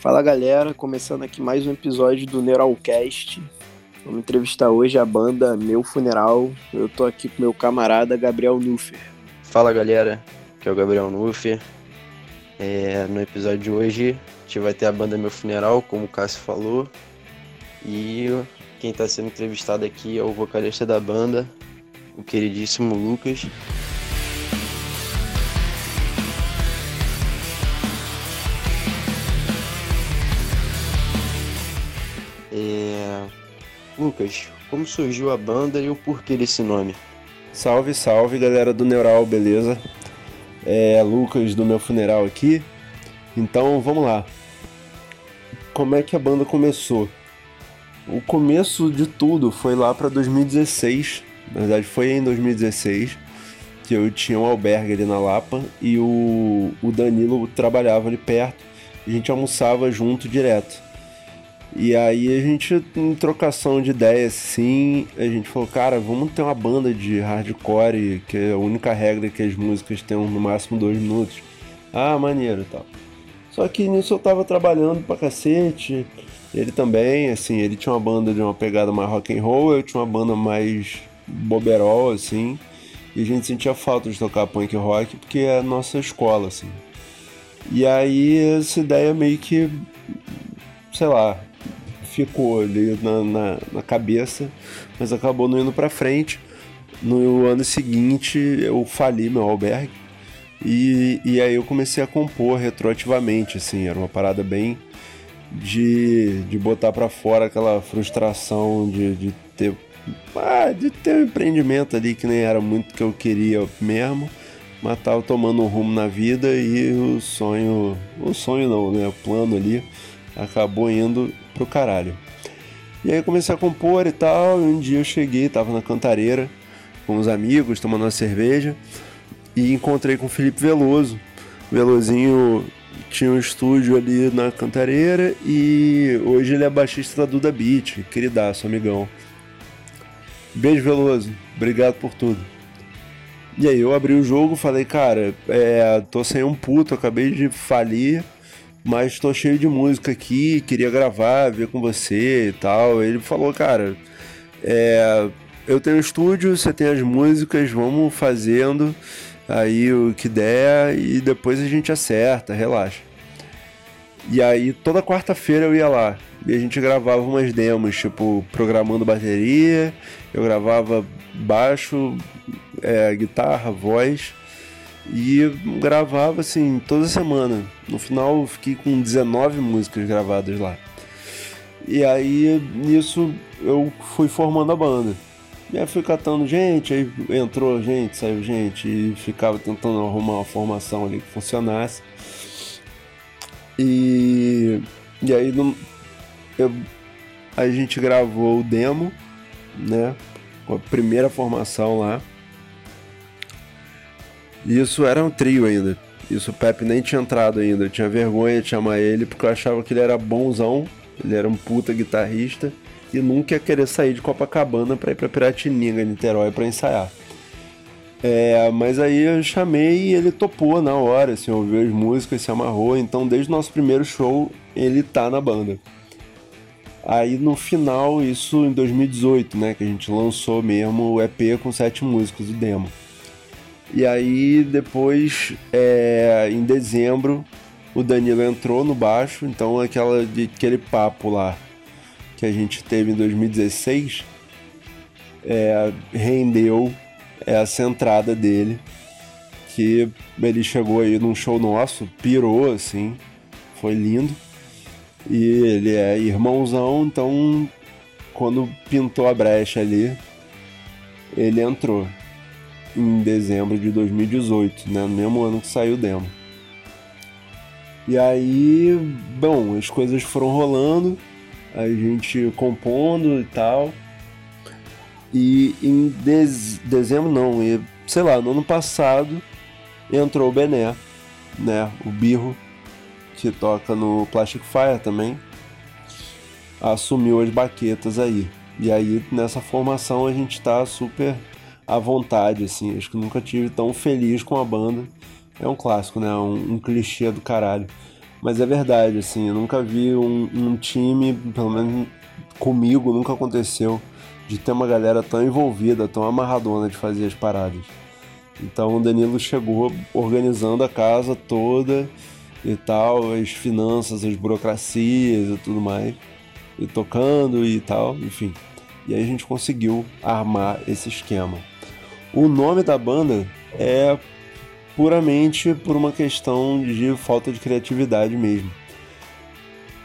Fala galera, começando aqui mais um episódio do Neuralcast. Vamos entrevistar hoje a banda Meu Funeral. Eu tô aqui com meu camarada Gabriel Nuffer. Fala galera, que é o Gabriel Nuffer. É, no episódio de hoje a gente vai ter a banda Meu Funeral, como o Cássio falou. E quem está sendo entrevistado aqui é o vocalista da banda, o queridíssimo Lucas. Lucas, como surgiu a banda e o porquê desse nome? Salve, salve galera do Neural, beleza? É Lucas do meu funeral aqui. Então vamos lá. Como é que a banda começou? O começo de tudo foi lá para 2016. Na verdade, foi em 2016 que eu tinha um albergue ali na Lapa e o, o Danilo trabalhava ali perto. A gente almoçava junto direto. E aí a gente, em trocação de ideias, sim, a gente falou, cara, vamos ter uma banda de hardcore, que é a única regra que as músicas têm no máximo dois minutos. Ah, maneiro e tal. Só que nisso eu tava trabalhando pra cacete, ele também, assim, ele tinha uma banda de uma pegada mais rock and roll, eu tinha uma banda mais boberol, assim, e a gente sentia falta de tocar punk rock porque é a nossa escola, assim. E aí essa ideia meio que, sei lá, ficou ali na, na, na cabeça, mas acabou não indo pra frente. No ano seguinte eu fali meu albergue e, e aí eu comecei a compor retroativamente, assim, era uma parada bem de, de botar para fora aquela frustração de, de ter ah, de ter um empreendimento ali que nem era muito que eu queria mesmo, mas tava tomando um rumo na vida e o sonho, o sonho não, né, o plano ali acabou indo pro caralho. E aí eu comecei a compor e tal, e um dia eu cheguei, tava na cantareira com os amigos, tomando uma cerveja, e encontrei com o Felipe Veloso. Velozinho tinha um estúdio ali na Cantareira e hoje ele é baixista da Duda Beat, queridaço, amigão. Beijo, Veloso. Obrigado por tudo. E aí eu abri o jogo, falei, cara, é, tô sem um puto, acabei de falir, mas tô cheio de música aqui, queria gravar, ver com você e tal. Ele falou, cara, é, eu tenho estúdio, você tem as músicas, vamos fazendo aí o que der e depois a gente acerta, relaxa. E aí toda quarta-feira eu ia lá e a gente gravava umas demos, tipo, programando bateria, eu gravava baixo, é, guitarra, voz e gravava assim toda semana. No final eu fiquei com 19 músicas gravadas lá. E aí nisso eu fui formando a banda. E aí fui catando gente, aí entrou gente, saiu gente, e ficava tentando arrumar uma formação ali que funcionasse. E, e aí eu, a gente gravou o demo, né? Com a primeira formação lá. E isso era um trio ainda. Isso o Pepe nem tinha entrado ainda. Eu tinha vergonha de chamar ele porque eu achava que ele era bonzão. Ele era um puta guitarrista e nunca ia querer sair de Copacabana para ir para Piratininga, Niterói, para ensaiar. É, mas aí eu chamei e ele topou na hora, assim, ouviu as músicas, se amarrou. Então, desde o nosso primeiro show, ele tá na banda. Aí no final, isso em 2018, né, que a gente lançou mesmo o EP com sete músicas, o demo. E aí depois, é, em dezembro, o Danilo entrou no baixo, então aquela, aquele papo lá que a gente teve em 2016 é, rendeu essa entrada dele. Que ele chegou aí num show nosso, pirou assim, foi lindo. E ele é irmãozão, então quando pintou a brecha ali, ele entrou em dezembro de 2018, né? No mesmo ano que saiu o demo. E aí, bom, as coisas foram rolando a gente compondo e tal. E em dez, dezembro não, e, sei lá, no ano passado entrou o Bené, né? O Birro, que toca no Plastic Fire também, assumiu as baquetas aí. E aí nessa formação a gente tá super à vontade, assim. Acho que nunca tive tão feliz com a banda. É um clássico, né? Um, um clichê do caralho. Mas é verdade, assim, eu nunca vi um, um time, pelo menos comigo, nunca aconteceu de ter uma galera tão envolvida, tão amarradona de fazer as paradas. Então o Danilo chegou organizando a casa toda e tal, as finanças, as burocracias e tudo mais, e tocando e tal, enfim. E aí a gente conseguiu armar esse esquema. O nome da banda é puramente por uma questão de falta de criatividade mesmo.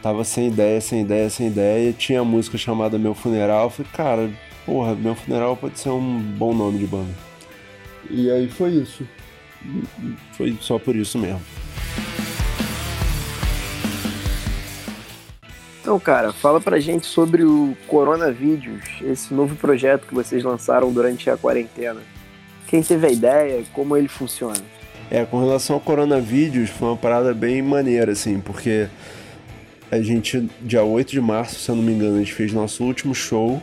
Tava sem ideia, sem ideia, sem ideia. Tinha a música chamada Meu Funeral. Eu falei, cara, porra, Meu Funeral pode ser um bom nome de banda. E aí foi isso. Foi só por isso mesmo. Então, cara, fala pra gente sobre o Coronavídeos, esse novo projeto que vocês lançaram durante a quarentena. Quem teve a ideia, como ele funciona? É, com relação ao coronavírus, foi uma parada bem maneira, assim, porque a gente, dia 8 de março, se eu não me engano, a gente fez nosso último show.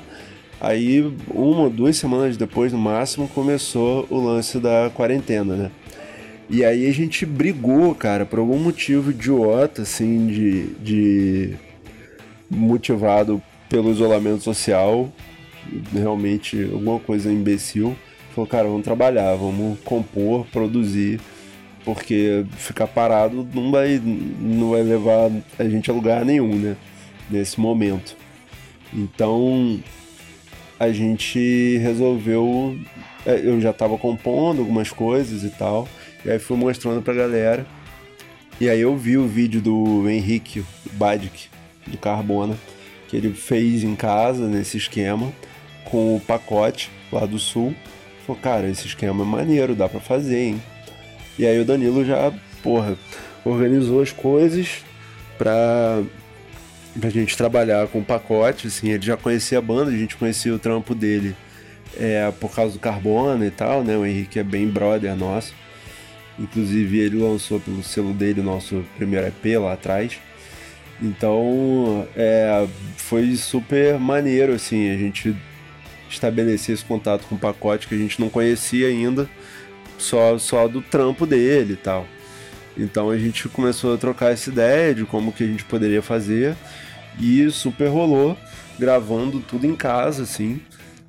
Aí, uma ou duas semanas depois, no máximo, começou o lance da quarentena, né? E aí a gente brigou, cara, por algum motivo idiota, assim, de, de motivado pelo isolamento social, realmente alguma coisa imbecil. Falou, cara, vamos trabalhar, vamos compor, produzir, porque ficar parado não vai, não vai levar a gente a lugar nenhum, né? Nesse momento. Então a gente resolveu. É, eu já estava compondo algumas coisas e tal, e aí fui mostrando pra galera. E aí eu vi o vídeo do Henrique Badic, do Carbona, que ele fez em casa nesse esquema, com o pacote lá do sul. Falou, cara, esse esquema é maneiro, dá para fazer, hein? E aí o Danilo já, porra, organizou as coisas pra, pra gente trabalhar com o pacote, assim, ele já conhecia a banda, a gente conhecia o trampo dele é, por causa do Carbona e tal, né? O Henrique é bem brother nosso. Inclusive ele lançou pelo selo dele o nosso primeiro EP lá atrás. Então é, foi super maneiro, assim, a gente estabelecer esse contato com o pacote que a gente não conhecia ainda, só, só do trampo dele e tal. Então a gente começou a trocar essa ideia de como que a gente poderia fazer e super rolou, gravando tudo em casa, assim,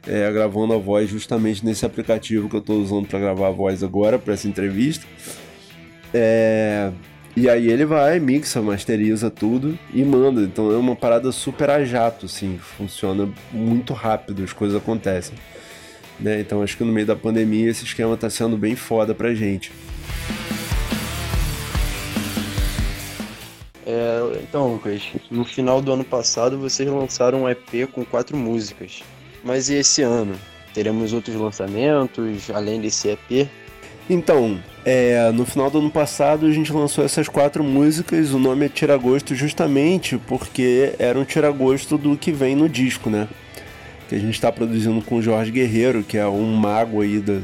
é, gravando a voz justamente nesse aplicativo que eu estou usando para gravar a voz agora para essa entrevista. É, e aí ele vai, mixa, masteriza tudo e manda. Então é uma parada super a jato, assim, funciona muito rápido, as coisas acontecem. Né? Então acho que no meio da pandemia esse esquema tá sendo bem foda pra gente. É, então, Lucas, no final do ano passado vocês lançaram um EP com quatro músicas. Mas e esse ano? Teremos outros lançamentos além desse EP? Então, é, no final do ano passado a gente lançou essas quatro músicas, o nome é Tiragosto justamente porque era um tiragosto do que vem no disco, né? Que a gente está produzindo com o Jorge Guerreiro, que é um mago aí do,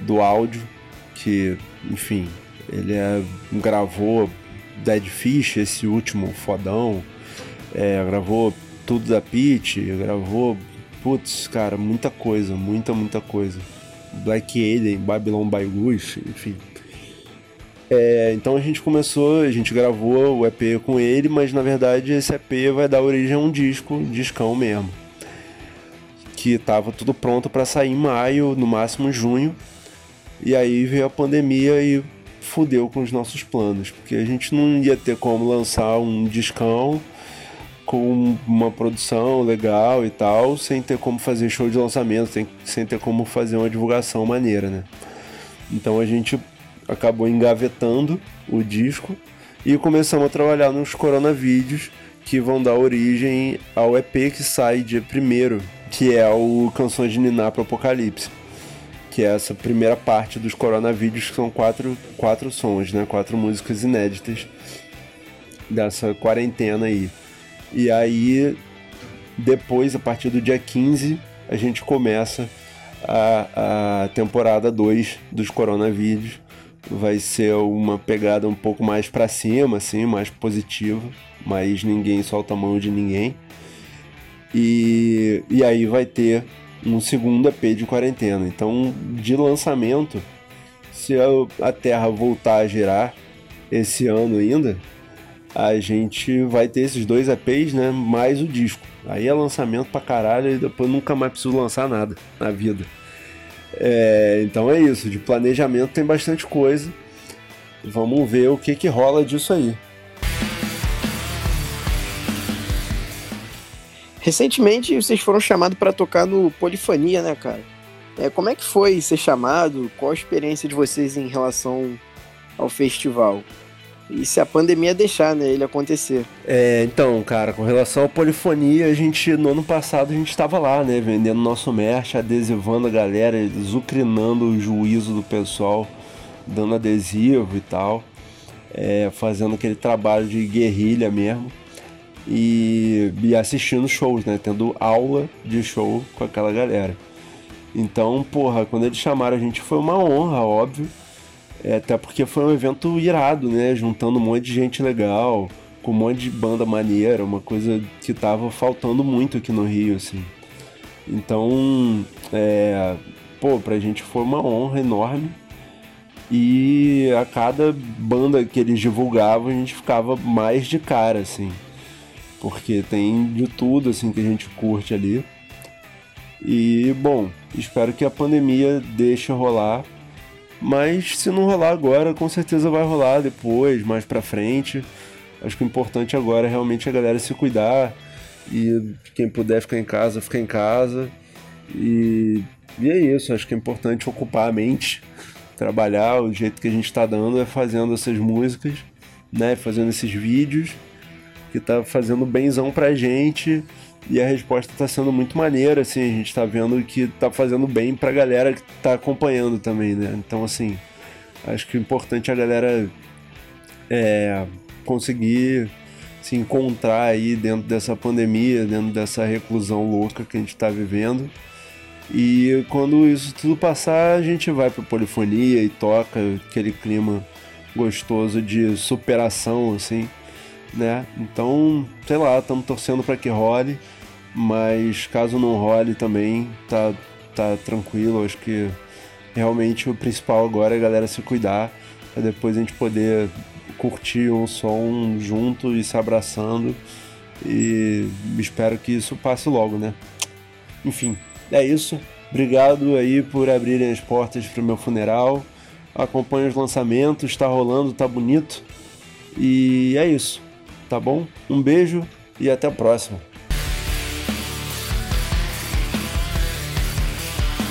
do áudio, que, enfim, ele é, gravou Dead Fish, esse último fodão, é, gravou tudo da Pete, gravou, putz, cara, muita coisa, muita, muita coisa. Black Alien, Babylon by Lush, enfim. É, então a gente começou, a gente gravou o EP com ele, mas na verdade esse EP vai dar origem a um disco, discão mesmo. Que tava tudo pronto para sair em maio, no máximo junho. E aí veio a pandemia e fudeu com os nossos planos, porque a gente não ia ter como lançar um discão com uma produção legal e tal, sem ter como fazer show de lançamento, sem, sem ter como fazer uma divulgação maneira, né? Então a gente acabou engavetando o disco e começamos a trabalhar nos coronavídeos que vão dar origem ao EP que sai dia primeiro, que é o Canções de Niná pro Apocalipse. Que é essa primeira parte dos coronavídeos, que são quatro, quatro sons, né? Quatro músicas inéditas dessa quarentena aí. E aí, depois, a partir do dia 15, a gente começa a, a temporada 2 dos coronavídeos. Vai ser uma pegada um pouco mais para cima, assim, mais positiva, mas ninguém solta a mão de ninguém. E, e aí vai ter um segundo EP de quarentena. Então, de lançamento, se a Terra voltar a girar esse ano ainda, a gente vai ter esses dois EPs, né? Mais o disco. Aí é lançamento pra caralho e depois nunca mais preciso lançar nada na vida. É, então é isso, de planejamento tem bastante coisa. Vamos ver o que, que rola disso aí. Recentemente vocês foram chamados para tocar no Polifania, né, cara? É, como é que foi ser chamado? Qual a experiência de vocês em relação ao festival? E se a pandemia deixar, né, ele acontecer. É, então, cara, com relação à polifonia, a gente, no ano passado, a gente estava lá, né, vendendo nosso merch, adesivando a galera, zucrinando o juízo do pessoal, dando adesivo e tal, é, fazendo aquele trabalho de guerrilha mesmo. E, e assistindo shows, né, tendo aula de show com aquela galera. Então, porra, quando eles chamaram a gente foi uma honra, óbvio. É, até porque foi um evento irado, né? Juntando um monte de gente legal, com um monte de banda maneira, uma coisa que tava faltando muito aqui no Rio, assim. Então, é, pô, pra gente foi uma honra enorme. E a cada banda que eles divulgavam, a gente ficava mais de cara, assim. Porque tem de tudo, assim, que a gente curte ali. E, bom, espero que a pandemia deixe rolar mas se não rolar agora, com certeza vai rolar depois, mais pra frente. Acho que o importante agora é realmente a galera se cuidar e quem puder ficar em casa, ficar em casa. E, e é isso, acho que é importante ocupar a mente, trabalhar. O jeito que a gente está dando é fazendo essas músicas, né? Fazendo esses vídeos que tá fazendo benzão pra gente e a resposta está sendo muito maneira, assim, a gente está vendo que está fazendo bem para a galera que está acompanhando também, né? Então, assim, acho que o importante é a galera é, conseguir se encontrar aí dentro dessa pandemia, dentro dessa reclusão louca que a gente está vivendo. E quando isso tudo passar, a gente vai para polifonia e toca aquele clima gostoso de superação, assim, né? Então, sei lá, estamos torcendo para que role. Mas caso não role também, tá, tá tranquilo. Acho que realmente o principal agora é a galera se cuidar, pra depois a gente poder curtir um som junto e se abraçando. E espero que isso passe logo, né? Enfim, é isso. Obrigado aí por abrirem as portas para o meu funeral. Acompanhe os lançamentos, está rolando, tá bonito. E é isso, tá bom? Um beijo e até a próxima.